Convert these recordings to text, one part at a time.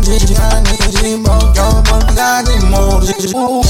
고백은 내일러 오늘도 내 맘을 숨겨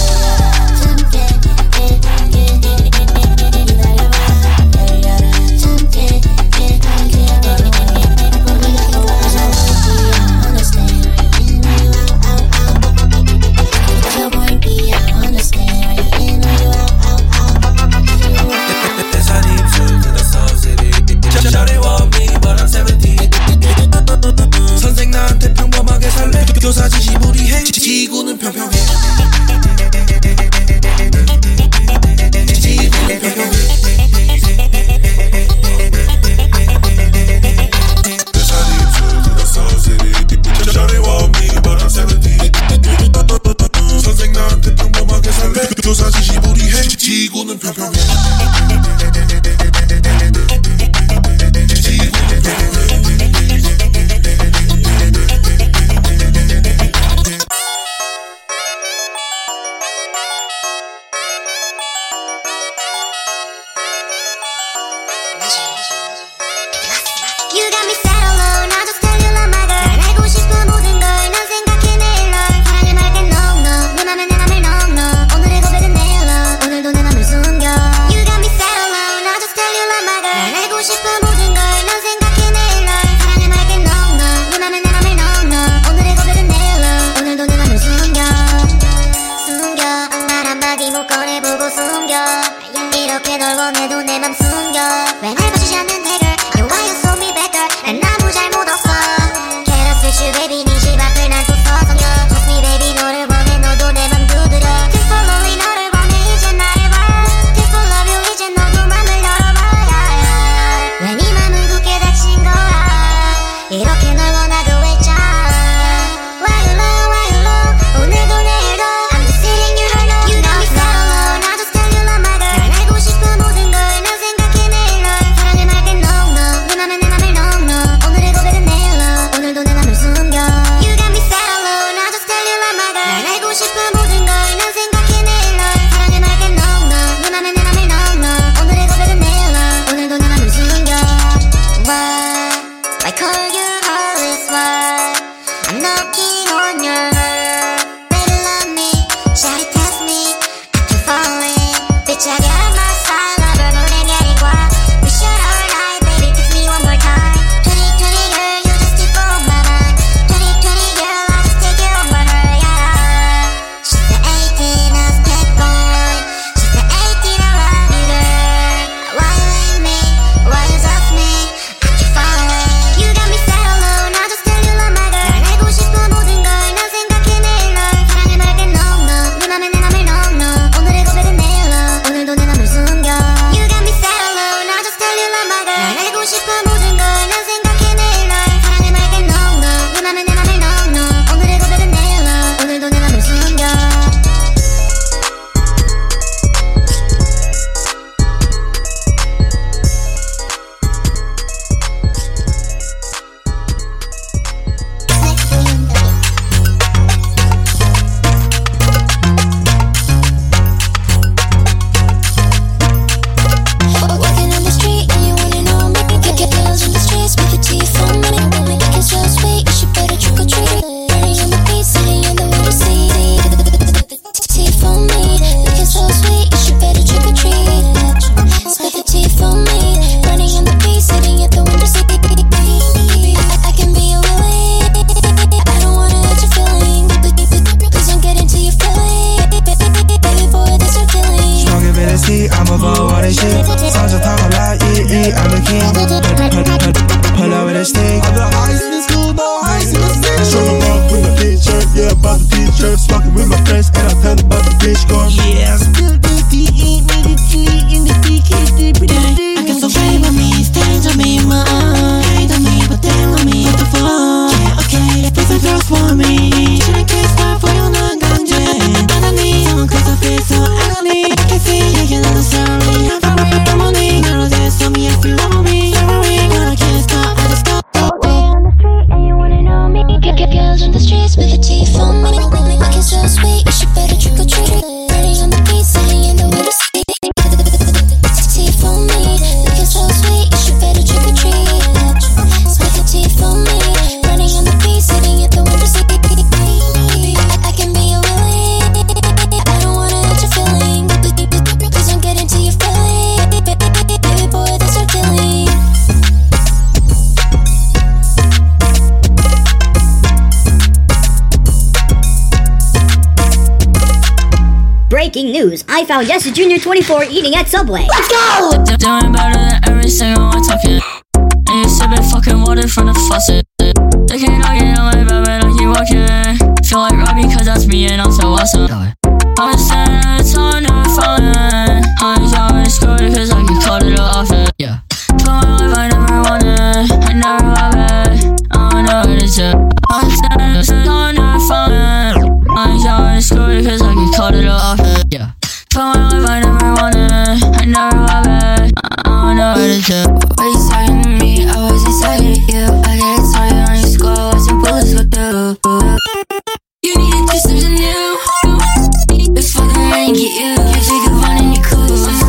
news. I found YesJunior24 eating at Subway. Let's go! Doing better than every single one talking. And you fucking water from the faucet. They can't argue on my bed when I keep walking. Feel like Robbie cause that's me and I'm so awesome. I'm standing the never falling. I'm screwed cause I it off it. Yeah. For my life I never. I never have it. I don't know what it's up. I'm standing the never falling. I'm screwed cause I cut it off. Yeah. Come on, if I never wanted it, I never have it. I don't know what to do. Why you talking to me? I wasn't talking to you. I get excited when you score. What's your bullets go through? You need to do something new. It's fucking man get you. Can't take a fun in your clothes.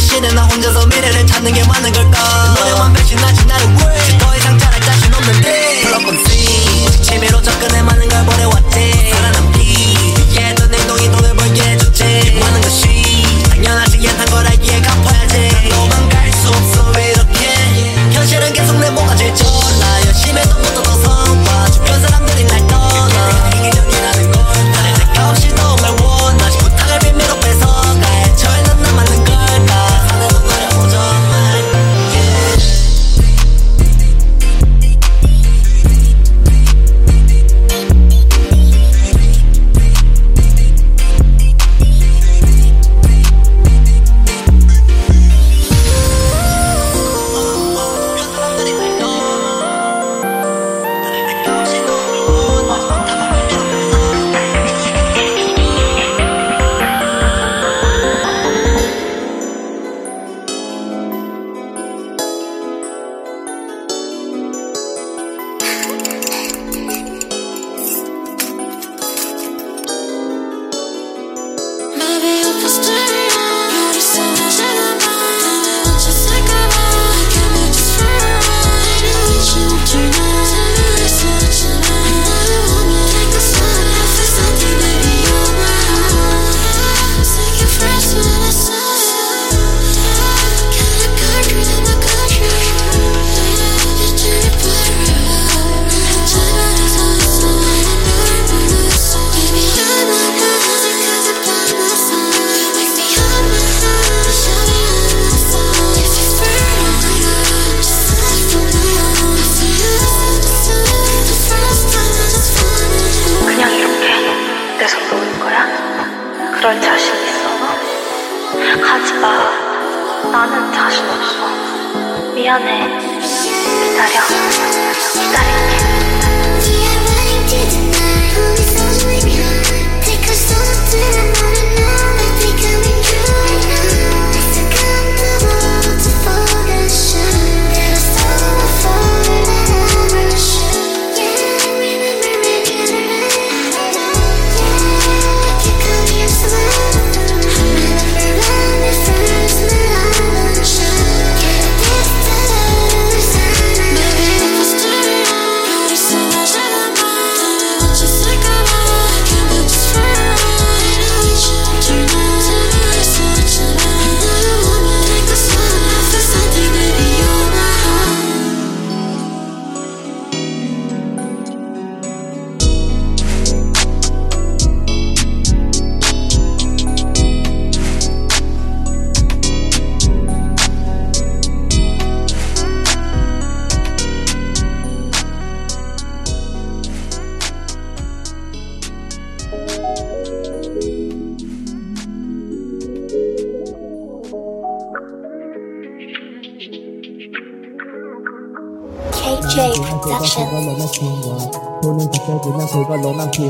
shit in the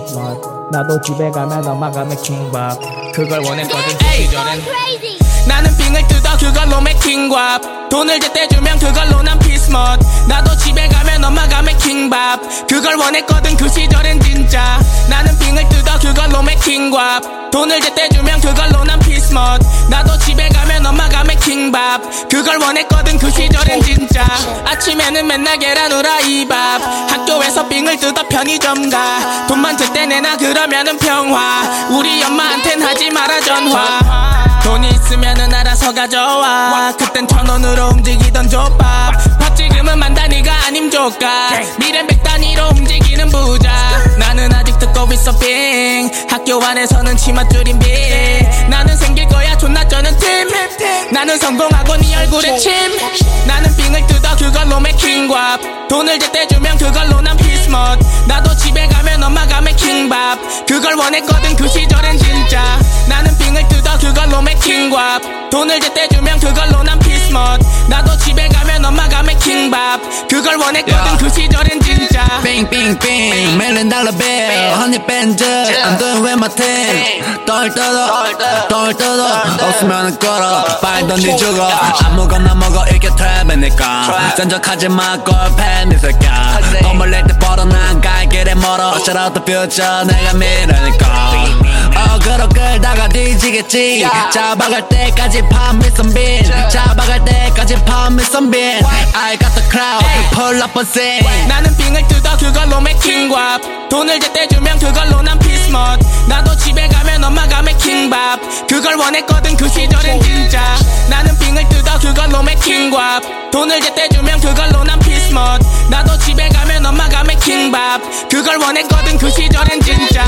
키스맛 나도 집에 가면 엄마가 맥힌 밥 그걸 원했거든 그 시절엔. 나는 빙을 뜯어 그걸로 맥힌 밥 돈을 제때 주면 그걸로 난 피스멋 나도 집에 가면 엄마가 맥힌 밥 그걸 원했거든 그 시절엔 진짜. 나는 빙을 뜯어 그걸로 맥힌 밥 돈을 제때 주면 그걸로 난 피스멋 나도 집에 가면 엄마가 맥힌 밥. 그걸 원했거든 그 시절엔 진짜. 아침에는 맨날 계란 후라이 밥. 학교에서 빙을 뜯어 편의점 가. 돈만 제때 내놔 그러면은 평화. 우리 엄마한텐 하지 마라 전화. 돈이 있으면은 알아서 가져와. 그땐 천 원으로 움직이던 족밥. 밥 지금은 만 단위가 아님 조카. 미래 백 단위로 움직이는 부자. 나는 아직 듣고 있어 빙 학교 안에서는 치마 줄인 빙 나는 생길 거야 존나 쩌는 팀. 나는 성공하고 네 얼굴에 침. 나는 빙을 뜯어 그걸로 맥힌 밥 돈을 제때 주면 그걸로 난 피스멋 나도 집에 가면 엄마가 맥힌 밥 그걸 원했거든 그 시절엔 진짜. 나는 그걸로 맥힌 밥 돈을 제때 주면 그걸로 난 피스멋 나도 집에 가면 엄마가 맥힌 밥 그걸 원했거든 그 시절엔 진짜. 빙빙빙 dollar bill. Honey 밴드 I'm doing with my team. 똘 뜯어. 똘 뜯어. 없으면 걸어. 빨리 던지 죽어. 아무거나 먹어. 이게 트랩이니까. 전적하지 마. 골 팬 이 새끼야. 돈 벌릴 때 벌어난 갈 길에 멀어. Shout out the future 내가 미래니까 어그로 끌다가 뒤지겠지. 잡아갈 때까지 밤이 선빈 잡아갈 때까지 밤이 선빈 I got the crowd pull up on scene. 나는 빙을 뜯어 그걸로 밥 돈을 제때 주면 그걸로 난 피스멋 나도 집에 가면 엄마가 맥힌 밥 그걸 원했거든 그 시절엔 진짜. 나는 빙을 뜯어 그걸로 밥 돈을 제때 주면 그걸로 난 피스멋 나도 집에 가면 엄마가 맥힌 밥 그걸 원했거든 그 시절엔 진짜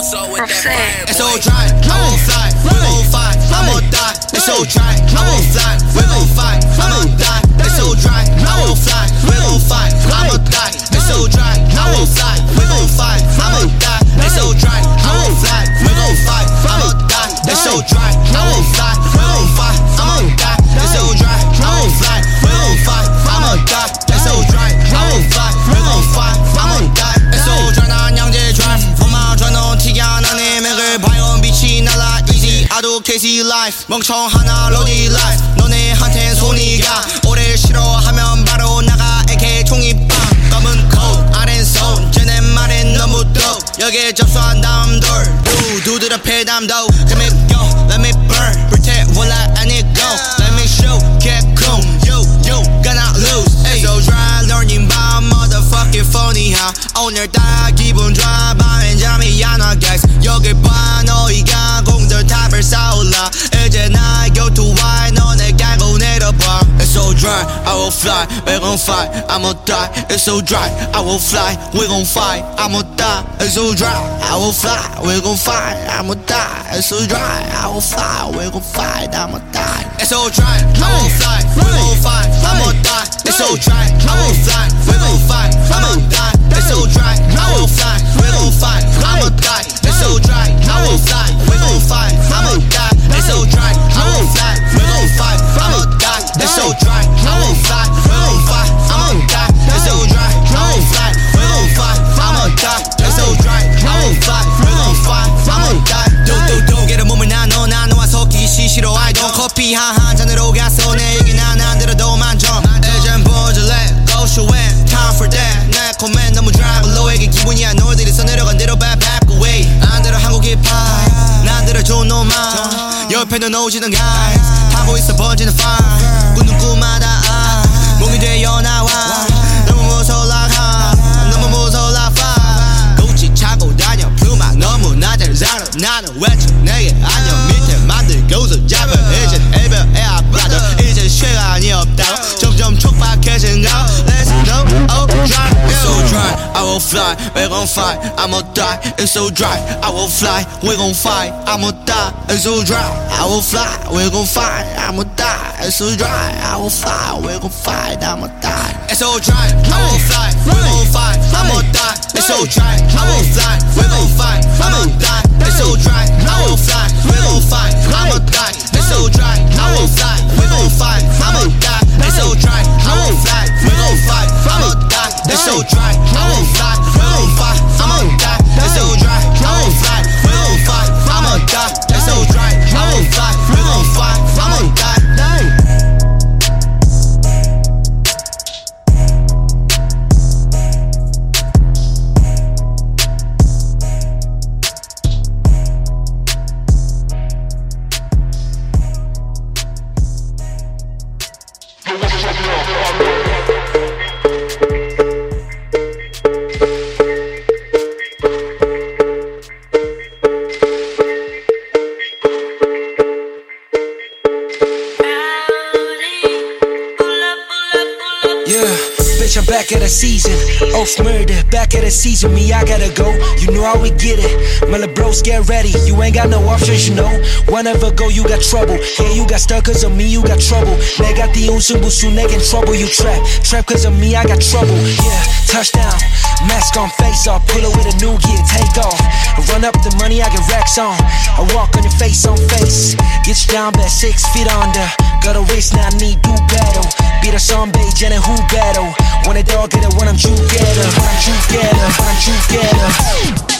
Offset. It's so dry, I won't fly, we gon' fight, I'ma die. It's so dry, I won't fly, we gon' fight, I'ma die. It's so dry, I won't fly, we gon' fight, I'ma die. It's so dry, I won't fly, we gon' fight, I'ma die. It's so dry, I won't fly, we gon' fight, I'ma die. It's so dry, I won't fly, easy 아도 KC life 멍청하나 로디 life 너네한텐 손이 가 오래 싫어하면 바로 나가 AK 총이 빵 검은 coat 아랜 손 쟤네 말엔 너무 dope 여기에 접수한 다음 돌 두두들 앞에 담도 Let me go let me burn 불태 원래 아니 go Let me show get cool you you gonna lose It's so dry learning by motherfucking funny how 오늘따라 기분 좋아 밤엔 잠이 안 와 guys 여길 봐 너희가 공들 탑을 쌓올라 이제 나의 교토와의 너네 깔고 내려봐 It's so dry I will fly we gon' fight I'ma die It's so dry I will fly we gon' fight I'ma die It's so dry I will fly we gon' fight I'ma die It's so dry I will fly we gon' fight I'ma die It's so dry I will fly we gon' fight I'ma die It's so dry I will fly we gon' fight I'ma die It's so dry I will fly we gon' fight I'ma 오지는 guys fight I'ma die It's so dry. I will fly we gon' fight I'ma die It's so dry. I will fly we gon' fight I'ma die It's so dry. I will fly we gon' fight I'ma die. It's so dry I will fly we gon' fight I'ma die It's so dry. I will fly we gon' fight I'ma die It's so dry. I will fly we gon' fight I'ma die It's so dry. I will fly we gon' fight I'ma die It's so dry. I will fly we gon' fight I'ma die It's so dry. I will fly Murder, back at the season. Me, I gotta go. You know how we get it. My little bros, get ready. You ain't got no options, you know. Whenever go, you got trouble. Yeah, you got stuck cause of me, you got trouble. 내가 띄운 승부수, 내겐 trouble. You trap, trap cause of me, I got trouble. Yeah, touchdown. Mask on face off, pull it with a new gear, take off. I run up the money, I get racks on. I walk on your face on face. Get you down, bet six feet under. Got a race, now I need do battle. Beat us on beige and who battle. When a dog get it, when I'm together. When I'm together, when I'm together.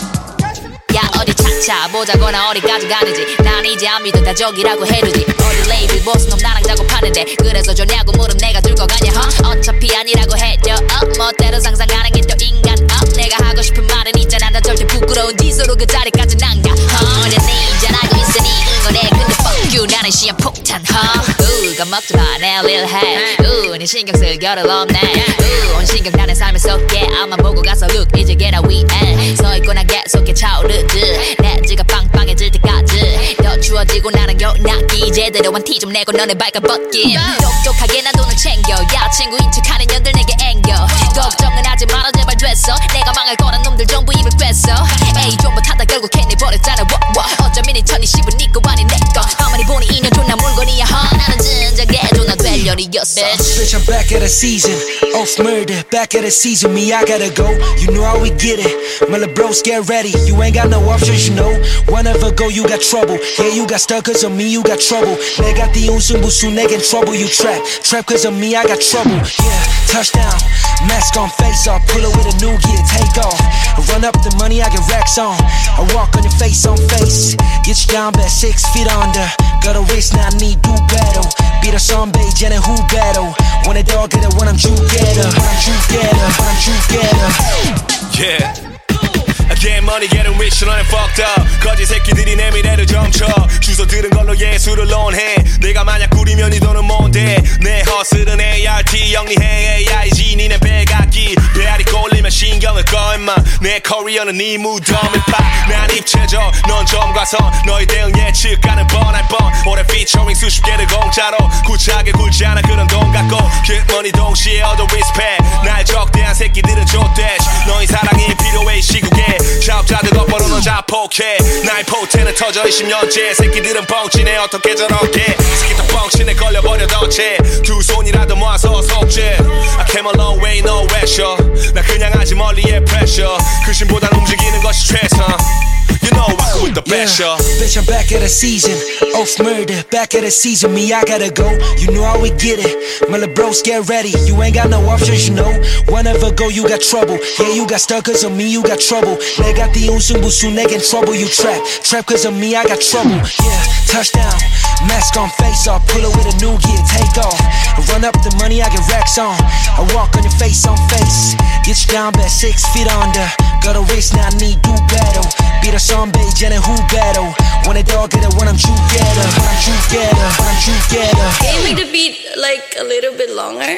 야 어디 찾자 보자거나 어디까지 가는지. 난 이제 안 믿어. 다 저기라고 해두지. 어디 레이블 보스놈 나랑 작업하는데. 그래서 좋냐고 물음 내가 들고 가냐 허 어차피 아니라고 해줘 어 멋대로 상상하는 게 또 인간 어? 내가 하고 싶은 말은 있잖아. 난 절대 부끄러운 뒤서로 그 자리까지 난가 어내 이제 알고 있으니 응원해 근데 fuck you. 나는 시험 폭탄 허 겁먹지 마내 릴해 우네 신경 쓸 겨를 없네 우온 신경 나는 삶을 쏟게 앞만 보고 가서 look 이제 get a weekend 서 있고 난 계속해 차오르듯 내 지가 빵 건강해질 때까지. 더 추워지고 나랑 겨울나기. 제대로 한 티 좀 내고 너네 발가 벗김. 네. 똑똑하게 나 돈을 챙겨. 야 친구인 척하는 년들 내게 앵겨. 걱정은 하지 말아 제발 됐어. 내가 망할 거란 놈들 전부 입을 뺐어. 에이 좀부 타다 결국 괜히 버렸잖아 워, 워. 어쩜 이니 천이 씹은 니꺼 아닌 내꺼 아무리 보니 이년 존나 물건이야 허 나는 진작에 었어 Bitch, I'm back at the season. Off murder, back at the season. Me, I gotta go. You know how we get it. My little bros, get ready. You ain't got no options, you know. Whenever go, you got trouble. Yeah, you got stuck cause of me, you got trouble. 내가 띄운 승부수, 내겐 trouble. You trap, trap cause of me, I got trouble. Yeah, touchdown. Mask on face off. Pull it with a new gear, take off. I run up the money, I get racks on. I walk on your face on face. Get you down, bet six feet under. Got a race, now I need do battle. Beat and who battle. When a dog get it, when I'm together. When I'm together, when I'm together. Yeah. Get money, getting rich, 너는 fucked up. 거지 새끼들이 내 미래를 점쳐. 주소 들은 걸로 예술을 논해. 내가 만약 꾸리면 이 돈은 뭔데? 내 허슬은 ART 영리해. AIG 니네 배각기. 배알이 꼴리면 신경을 꺼 임마. 내 커리어는 네 무덤을 파난 입체적 넌 점과선 너의 대응 예측 가는 뻔할 뻔. 올해 피처링 수십 개를 공짜로 구차하게 굴지 않아 그런 돈 갖고. Kit머니 동시에 얻어 respect. 날 적대한 새끼들은 좆대 너희 사랑 자폭해 나의 포텐은 터져 20년째. 새끼들은 뻥치네. 어떻게 저렇게? 새끼들 뻥치네. 걸려버려 덫에 두 손이라도 모아서 속죄 I came a long way no pressure 나 그냥 아직 멀리의 pressure. 근심보단 움직이는 것이 최선 You know I put the pressure. Yeah. Bitch, I'm back at a season. Off murder, back at a season. Me, I gotta go. You know how we get it. My little bros, get ready. You ain't got no options, you know. Whenever go, you got trouble. Yeah, you got stuck cause of me, you got trouble. They got the ocean, busu, they get trouble. You trap, trap cause of me, I got trouble. Yeah, touchdown. Mask on, face off. Pull it with a new gear, take off. Run up the money, I get racks on. I walk on your face on face. Get you down, bet six feet under. Got a race, now I need do battle. Beat us on beige and who battle. When a dog get it, when I'm together. When I'm together, when I'm together. Can you make the beat like a little bit longer?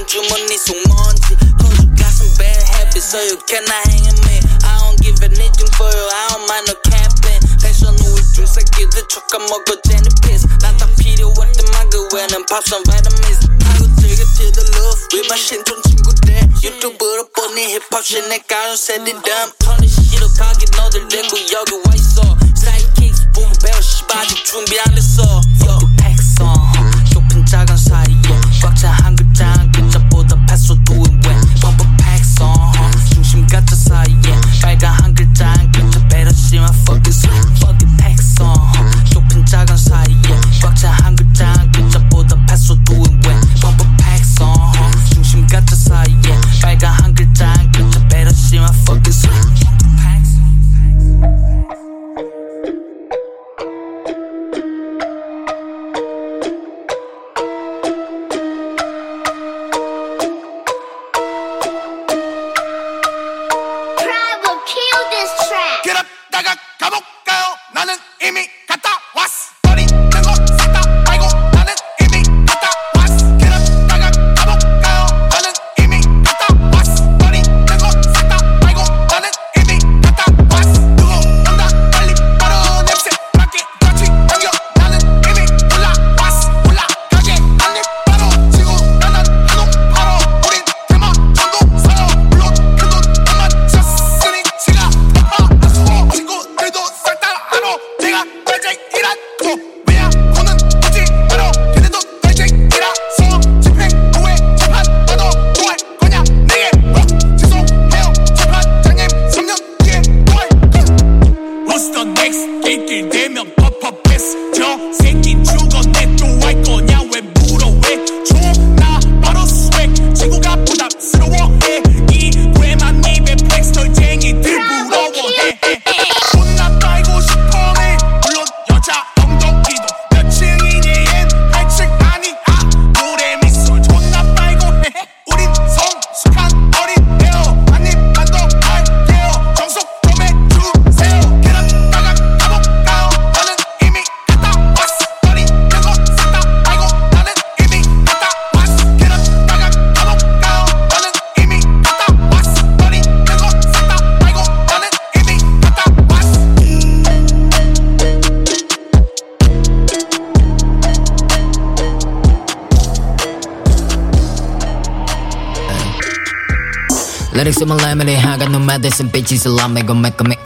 은 주머니 속먼지 Cause you got some bad habits so you cannot hang with me I don't give anything for you I don't mind no capping 패션 우울증 새끼들 촉감 먹어 제니 피스 난다 필요할 때만 그 외에는 밥선 vitamins 하고 즐겨 to the love with my 신촌 친구들 유튜브로 보니 힙합 신내 가는 세디덤 턴이 싫어 가기 너들 데리고 여기 와있어 사이킥스 보고 배워 씨발 아직 준비 안 됐어 Yo 하지만 fuck it, fuck it, 팩송 좁은 작은 사이에 꽉차 한 글자 한 글자보다 패소도 왜? 펌프 팩송 중심 가짜 사이에 빨간 한 글자 한 글자 better see my fuck it 매대신 bitches love me go make me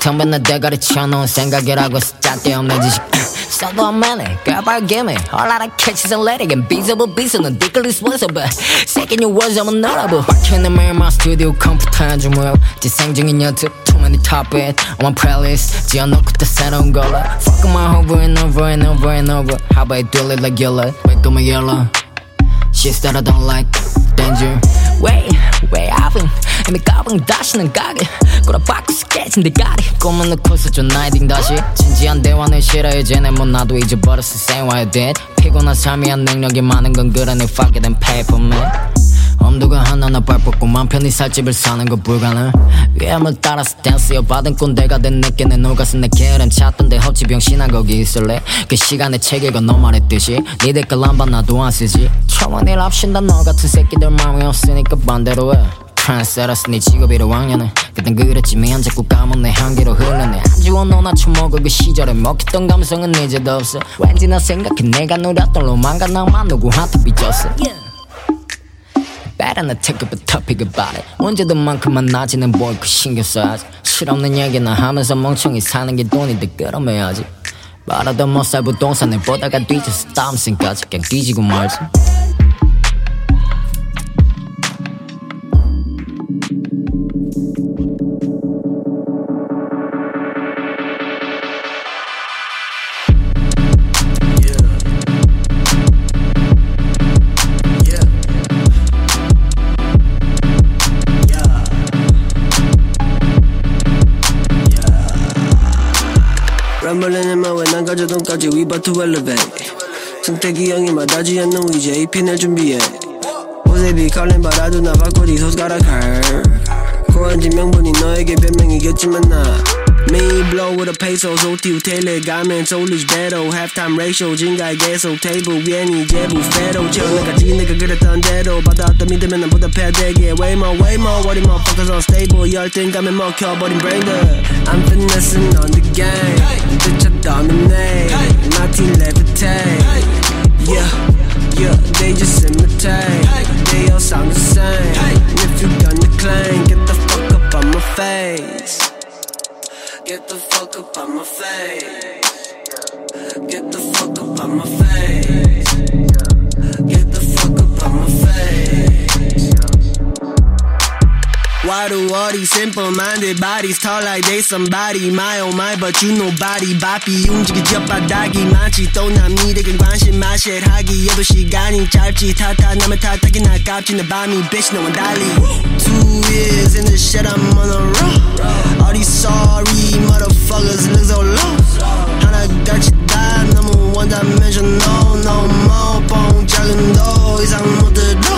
텅빈 내 대가리 쳐놓은 생각이라고 쓸데없는 지식 써도 안 매네 girl give me a lot of catches and letting and beats of a beats and dickly sweats but second your words I'm a notable 박혀있는 매일 my studio 컴퓨터에 주무역 지생 중인 유튜브 too many topic on my playlist 지어놓고 또 새로운 걸로 fuck my over and over and over and over how about I do it like yellow wake up my yellow Shit that I don't like Danger Wait, wait I've been 이미 까방 다시는 가게 꼬라박고 깨진 대가리 꿈을 넣고서 좀 나이딩 다시 진지한 대화는 싫어해 쟤네 뭐 나도 잊어버렸어 Same way I did 피곤한 삶이야 능력이 많은 건 그러니 Fuck it and pay for me 엄두가 하나나 발 뻗고 맘 편히 살집을 사는 거 불가능. 위험을 따라서 댄스 여 받은 꼰대가 된 내게 내 녹아서 내 게으름 찾던데 헛지 병신아 거기 있을래? 그 시간에 책 읽어 너 말했듯이 니 댓글 안봐 나도 안 쓰지. 처음 일 합신다 너 같은 새끼들 마음이 없으니까 반대로 해. 트랜스레스 네 직업이로 왕년에. 그땐 그랬지 미안 자꾸 까먹 내 향기로 흐르네. 안지워 너나 처먹어 그 시절에 먹혔던 감성은 이제도 없어. 왠지 나 생각해 내가 누렸던 로망과 낭만 누구한테 빚었어 Better not take up a topic about it. 언제든만큼만 낮이는 뭘그 신경 써야지. 실없는 얘기나 하면서 멍청이 사는 게 돈인데 끌어매야지. 말하던 못살 부동산을 보다가 뒤져서 다음 생까지 그냥 뒤지고 말지 돈까지 we about to elevate 승택이 형이 마다지 않는 이제 이핀을 준비해. 오세비 칼렌 바라도 나 바꿔지 손가락 할 고한 지 명분이 너에게 변명이겠지만 나 Me blow with a peso, zoti utele, gamen, solish battle, halftime ratio, jingai gesso, table, vieni, jebu, fero, chill, nigga, G nigga, get a tundero, but out the meet them and put the pair there, yeah, way more, way more, what the motherfuckers unstable, y'all think I'm in more cure, but in brain I'm finessing on the game, bitch, I dominate, my team levitate, yeah, yeah, they just imitate, they all sound the same, if you gonna claim, get the fuck up on my face. Get the fuck up on my face. Get the fuck up on my face. Why do all these simple-minded bodies talk like they somebody? My oh my, but you nobody. 바삐 움직이지 바닥이 많지 또 남일에겐 관심 마실 하기에도 시간이 짧지 탓하 남의 탓하긴 아깝지 내 밤이 bitch 너와 달리 Two years in the shit I'm on a roll All these sorry motherfuckers look so lost 하나같이 다 너무 one dimensional No more 뻥 작은 더 이상 못 들어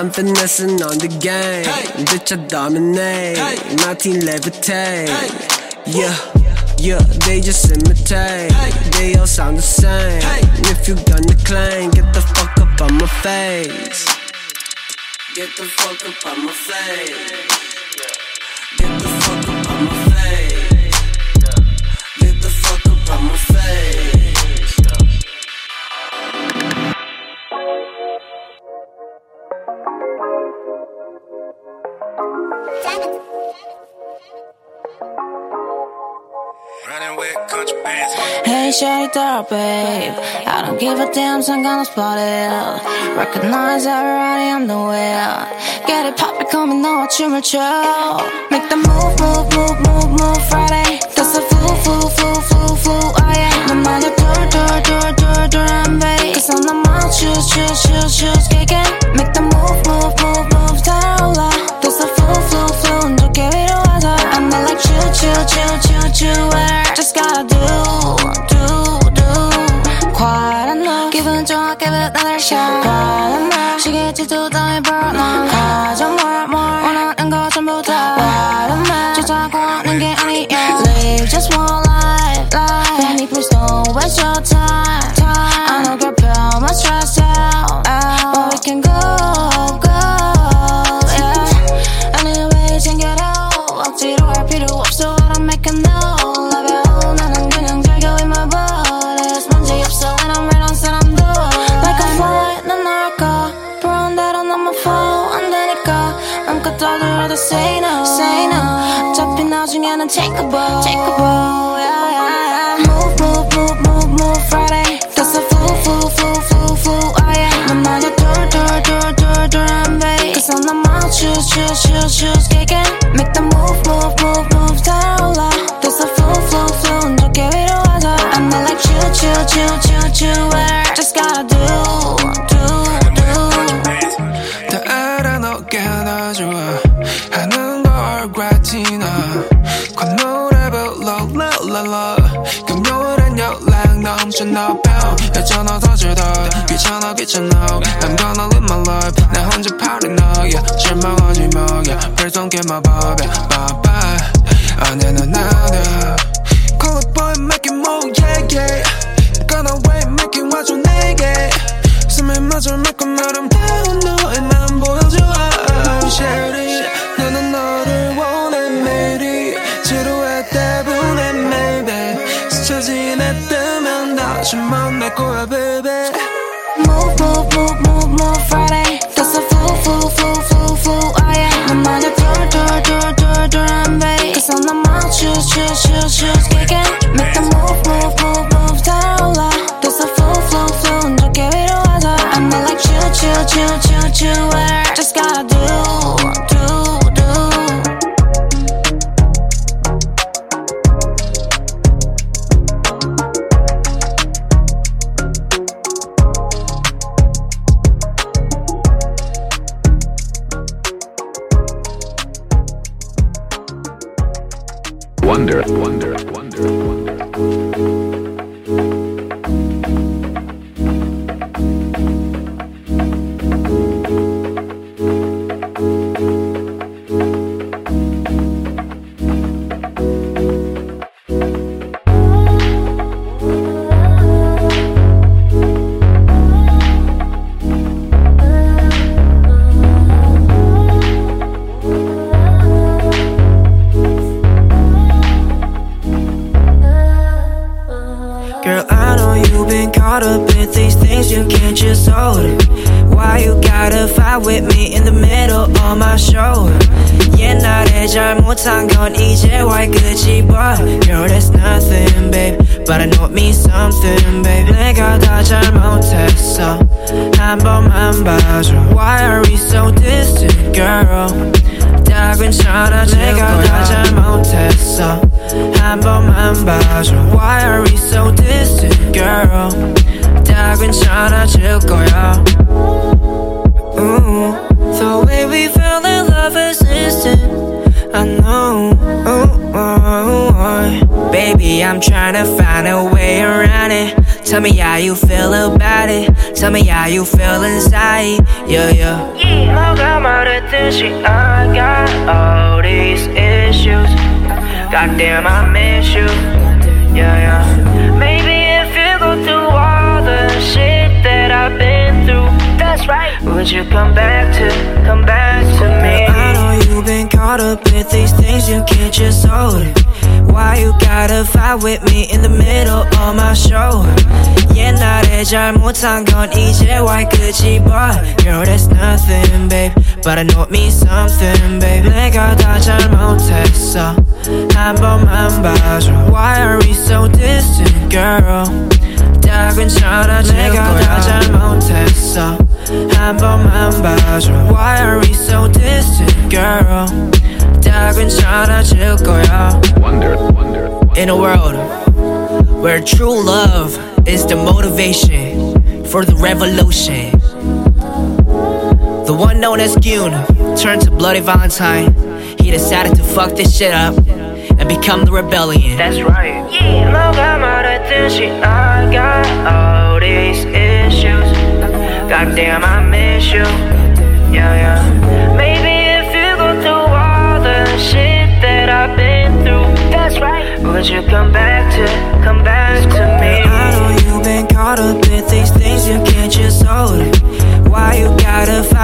I'm finessing on the game. Bitch, I dominate. My team levitate. Yeah, yeah, they just imitate. They all sound the same. And if you gonna claim, get the fuck up on my face. Get the fuck up on my face. Hey, shawty doll, babe. I don't give a damn, 상관없어 버려. Recognize everybody, I'm the wheel. Get it poppin', coming 너와 춤을 춰. Make the move, move, move, move, move, Friday. That's a fool, fool, fool, fool, fool, oh yeah. 너만의 둘, 둘, 둘, 둘, 둘, and babe. Cause I'm the man, choose, choose, choose, choose, kickin'. Make the move, move, move, move, uncheckable. Checkable. 귀찮아 귀찮아 I'm gonna live my life 나 혼자 party 나 yeah 실망하지 마 yeah Please don't get my vibe yeah bye bye 아내는 나는 Call a boy make it move yeah yeah Gonna wait make it 와줘 내게 숨을 마저 막고 아름다운 너의 맘 보여줘 Shady 나는 너를 원해 매일이 지루해 때문에 maybe 스쳐 지냈다면 다시 만날 shoes kicking. Make the move, move, move, move down low. There's a flow, flow, flow, don't give it a I'm like chill, chill, chill, chill. distant, girl? 다 괜찮아질 거야. Ooh, the way we fell in love is instant. I know. Ooh, ooh, ooh. Baby, I'm trying to find a way around it. Tell me how you feel about it. Tell me how you feel inside. Yeah, yeah. 너가 말했듯이 I got all these issues. Goddamn, I miss you. Yeah, yeah. the shit that I've been through, that's right. Would you come back to, come back to me? I know you've been caught up in these things, you can't just hold it. Why you gotta fight with me in the middle of my show? 옛날에 잘못한 건 이제 와 끝이 but Girl that's nothing babe But I know it means something babe 내가 다 잘못했어 한 번만 봐줘 Why are we so distant girl 다 괜찮아 내가 다 잘못했어 한 번만 봐줘 Why are we so distant girl 다 괜찮아질 거야 In a world where true love is the motivation for the revolution The one known as Goon turned to Bloody Valentine He decided to fuck this shit up and become the rebellion That's right Yeah, 너가 말했듯이 I got all these issues Goddamn, I miss you Yeah, yeah Maybe if you go through all the shit that I've been through That's right Would you come back to, come back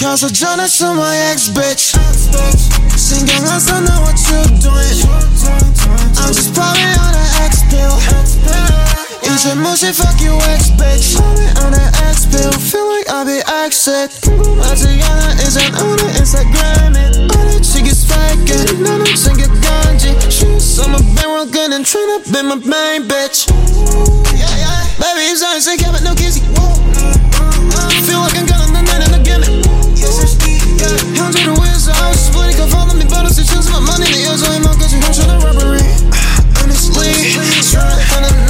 Cause I done it to my ex, bitch. Sing young, I don't know what you're doing. I'm just probably on an X pill. 이제 무시 fuck you ex, bitch. Probably on an X pill. Feel like I be exit. 궁금하지 않아, 이젠 오늘 인스타그램에 어느 시기 ganji. Shoes on my real good and trying up in my main bitch. Yeah, yeah. Baby, it's only sick, but no kissy. I feel like I'm gonna the night and the gimmick. Yeah, hands with the wheels, I was split. Go follow me, but I see chills my money. The years I'm out, cause you're trying to robbery. Honestly, trying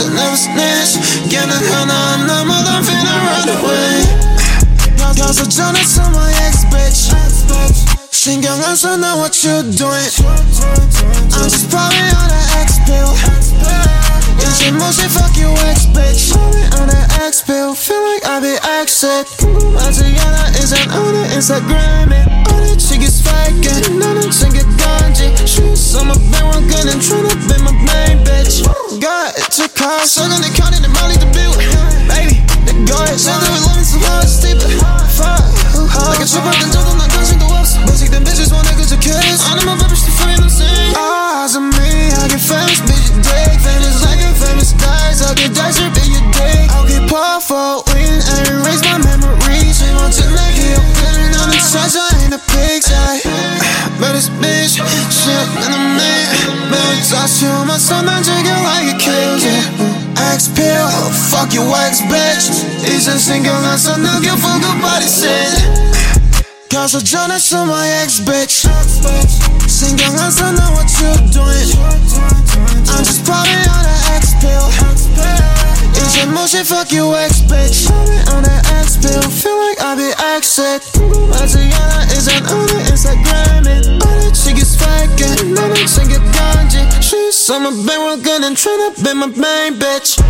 listen never snitch 걔는 하나 안 남아 I'm finna run away 가서 전화했어 my ex bitch 신경 안 써, know what you doing I'm just probably on an X pill 이제 무시 fuck you ex bitch Probably on an X pill Feel like I be exit 아직 않아 이젠 우리 인스타그램에 어디 치기's fake 나는 챙겨간지 Shoes on my bankroll gun and tryna be my main bitch Got it to car 썩은 내 칸에 내 말이 더 비워 Baby 내 거에 상대 with loving so hard stupid Fuck 내가 좁았던 저도 난 관심도 We'll take them bitches, one niggas to kiss. I know my rappers to find the same. Eyes on me, I get famous, bitch, you dick. Famous like a famous dice. I get dicer, bitch, you dick. I'll get powerful, win, and erase my memories. Swim on to make it pen, I'm the size, I ain't a pig, I met this bitch, shit, and I'm in. Man, toss you on my son, I drink it like a kid, yeah. X pill, fuck your ex bitch. It's a single line, so now you fuck about it, shit. 가서 전화했어 my ex bitch 신경 안 써, know what you doing I'm just probably on an X pill 이제 무시 fuck you ex bitch Probably on an X pill Feel like I be exit 아직 않아 이젠 우리 인스타그램에 어디 치기's fake 나는 챙겨간지 She's on my bankroll gun and tryna be my main bitch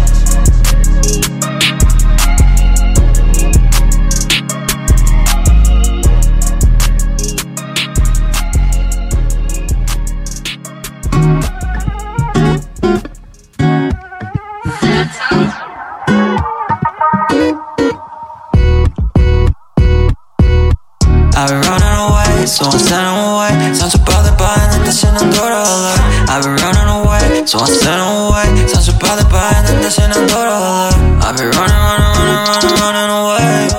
I've been running away, so I'm standing away. Sans bothered by natación andoro alert. I've been running away, so I'm standing away. Sans bothered by natación andoro alert. I've been running, running, running, running, away.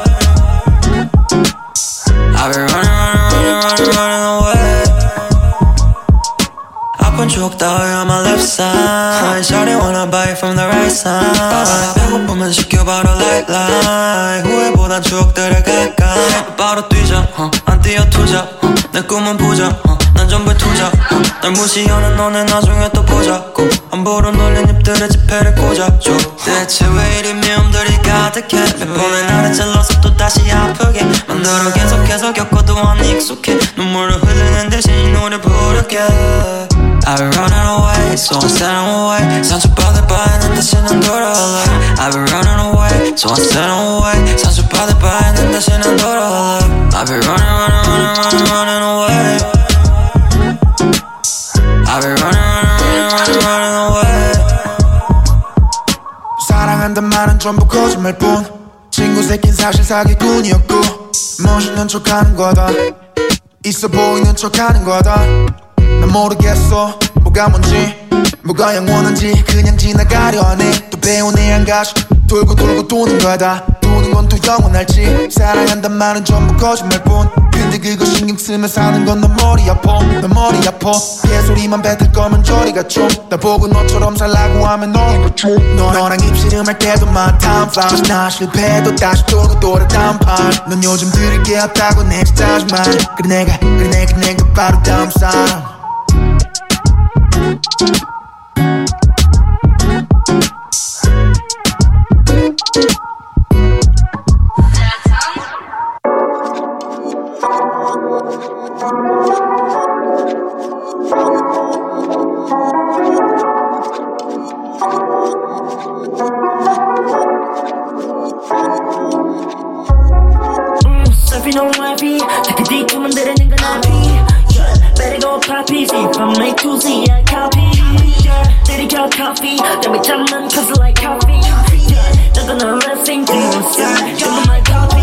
I've been running, running, running, running, away. I've been choked out, I'm side Shawty wanna it from the right side. 배고프면 시켜봐라 light light 후회보단 추억들을 가까이 바로 뛰자 어, 안 뛰어 투자. 어, 내 꿈은 부자 어, 난 전부 투자. 어, 날 무시하는 너네 나중에 또 보자고 함부로 놀린 입들에 지폐를 꽂아줘. 대체 왜 이리 미움들이 가득해? 몇 번의 나를 찔러서 또 다시 아프게. 만들어 계속해서 겪어도 안 익숙해. 눈물을 흘리는 대신 이 노래 부를게 I've been running away, so I'm standing away 상처받을 바에는 다시는 돌아올래 I've been running away, so I'm standing away 상처받을 바에는 다시는 돌아올래 I've been running, running, running, running, running away I've been running, running, running, running, running away 사랑한단 말은 전부 거짓말뿐 친구 새낀 사실 사기꾼이었고 멋있는 척하는 거다 있어 보이는 척하는 거다 난 모르겠어. 뭐가 뭔지 뭐가 영원한지 그냥 지나가려 하네. 또 배우네 한 가지 돌고 돌고 도는 거다. 도는 건 또 영원할지. 사랑한단 말은 전부 거짓말뿐. 근데 그거 신경 쓰며 사는 건 넌 머리 아파. 넌 머리 아파. 개소리만 뱉을 거면 저리가 좀나 보고 너처럼 살라고 하면 너희가 좀. 너랑 입씨름 할 때도 많다 flowers 나 실패해도 다시 돌고 돌아 단판. 넌 요즘 들을 게 없다고 내 짓하지만. 그래 내가 그래 내가 내가 바로 다음 사람 Mm, surfing on my feet, take a deep, I'm under the nigga, not better go pop easy From my doozy, I copy. Yeah. Did it get coffee? Then we jump on cause I like coffee. Yeah. They're gonna listen to you soon Jump on my copy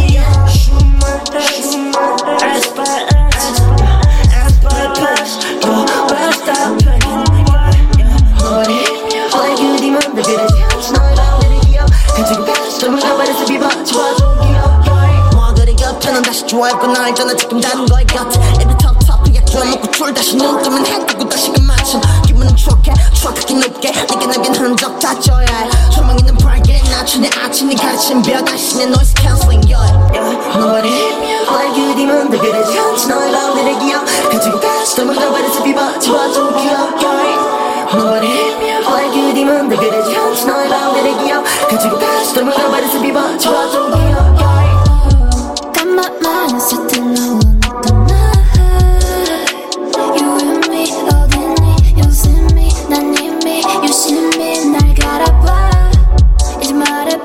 좋아했고 나 알잖아 지금 다른 거의 같아 Every time 좋아먹고 줄 다시 눈 뜨면 해 뜨고 다시금 맞춤 기분은 추억해 추억하기 높게 내게 남긴 흔적 다 져야 해 소망 있는 밝게 내 아침이 가르친 벼 다시 내 noise cancelling yeah. Nobody 더 그러지 않지 너의 밤들의 기억 가지고 더 묻어버려서 비봐줘줘 기억 yeah. Nobody like you demon 더 그러지 않지 너의 밤들의 기억 가지고 더 묻어버려서 비봐줘줘 기억 yeah. Got my mind set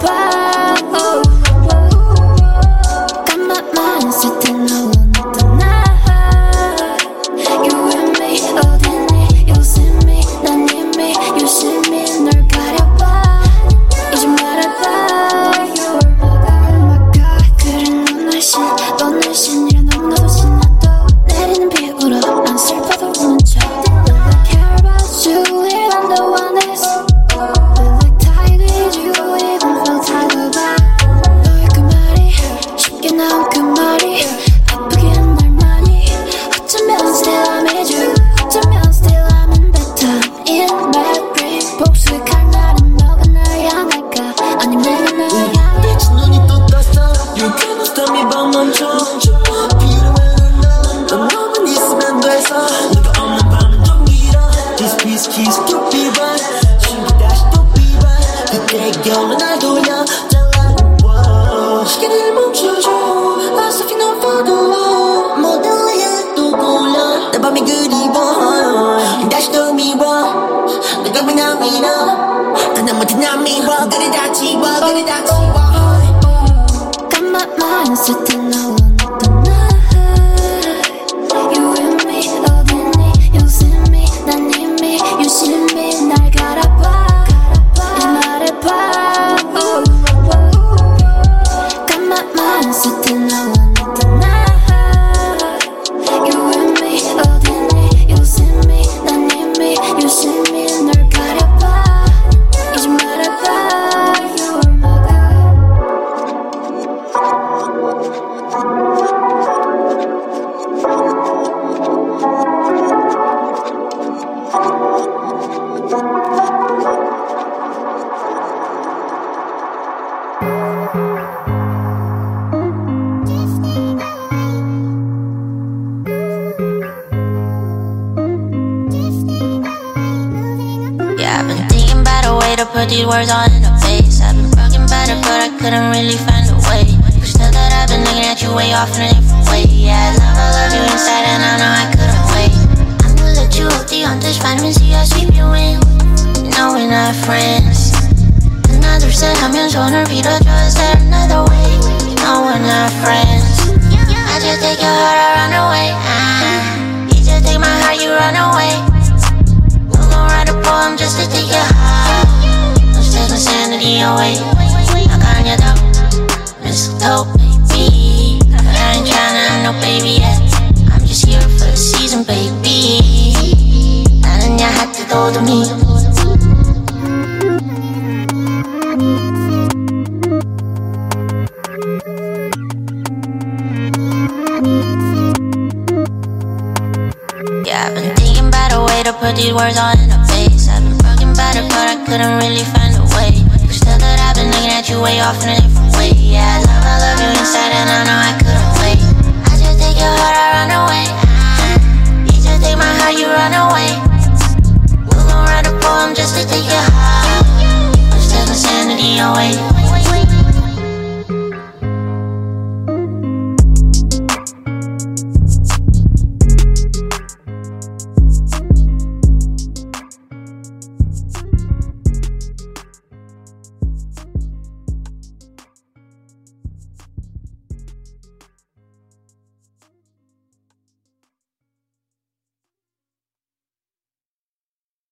apart. To the on this vitamin sweep you in. You know we're not friends. Another set, I'm your shoulder, beat up, is there another way? You know we're not friends. I just take your heart, I run away. Ah, you just take my heart, you run away. We're gonna write a poem just to take your heart. Let's take insanity away. Knock on your door, mistletoe, baby. I ain't tryna no baby yet. hold me Yeah, I've been thinking a way to put these words all in a face. I've been broken about it, but I couldn't really find a way. But still that I've been looking at you way off in a different way. Yeah, I love, I love you inside and I know I couldn't wait. I just take your heart, I run away. You just take my heart, you run away. Gonna a just your heart. Let's take insanity away.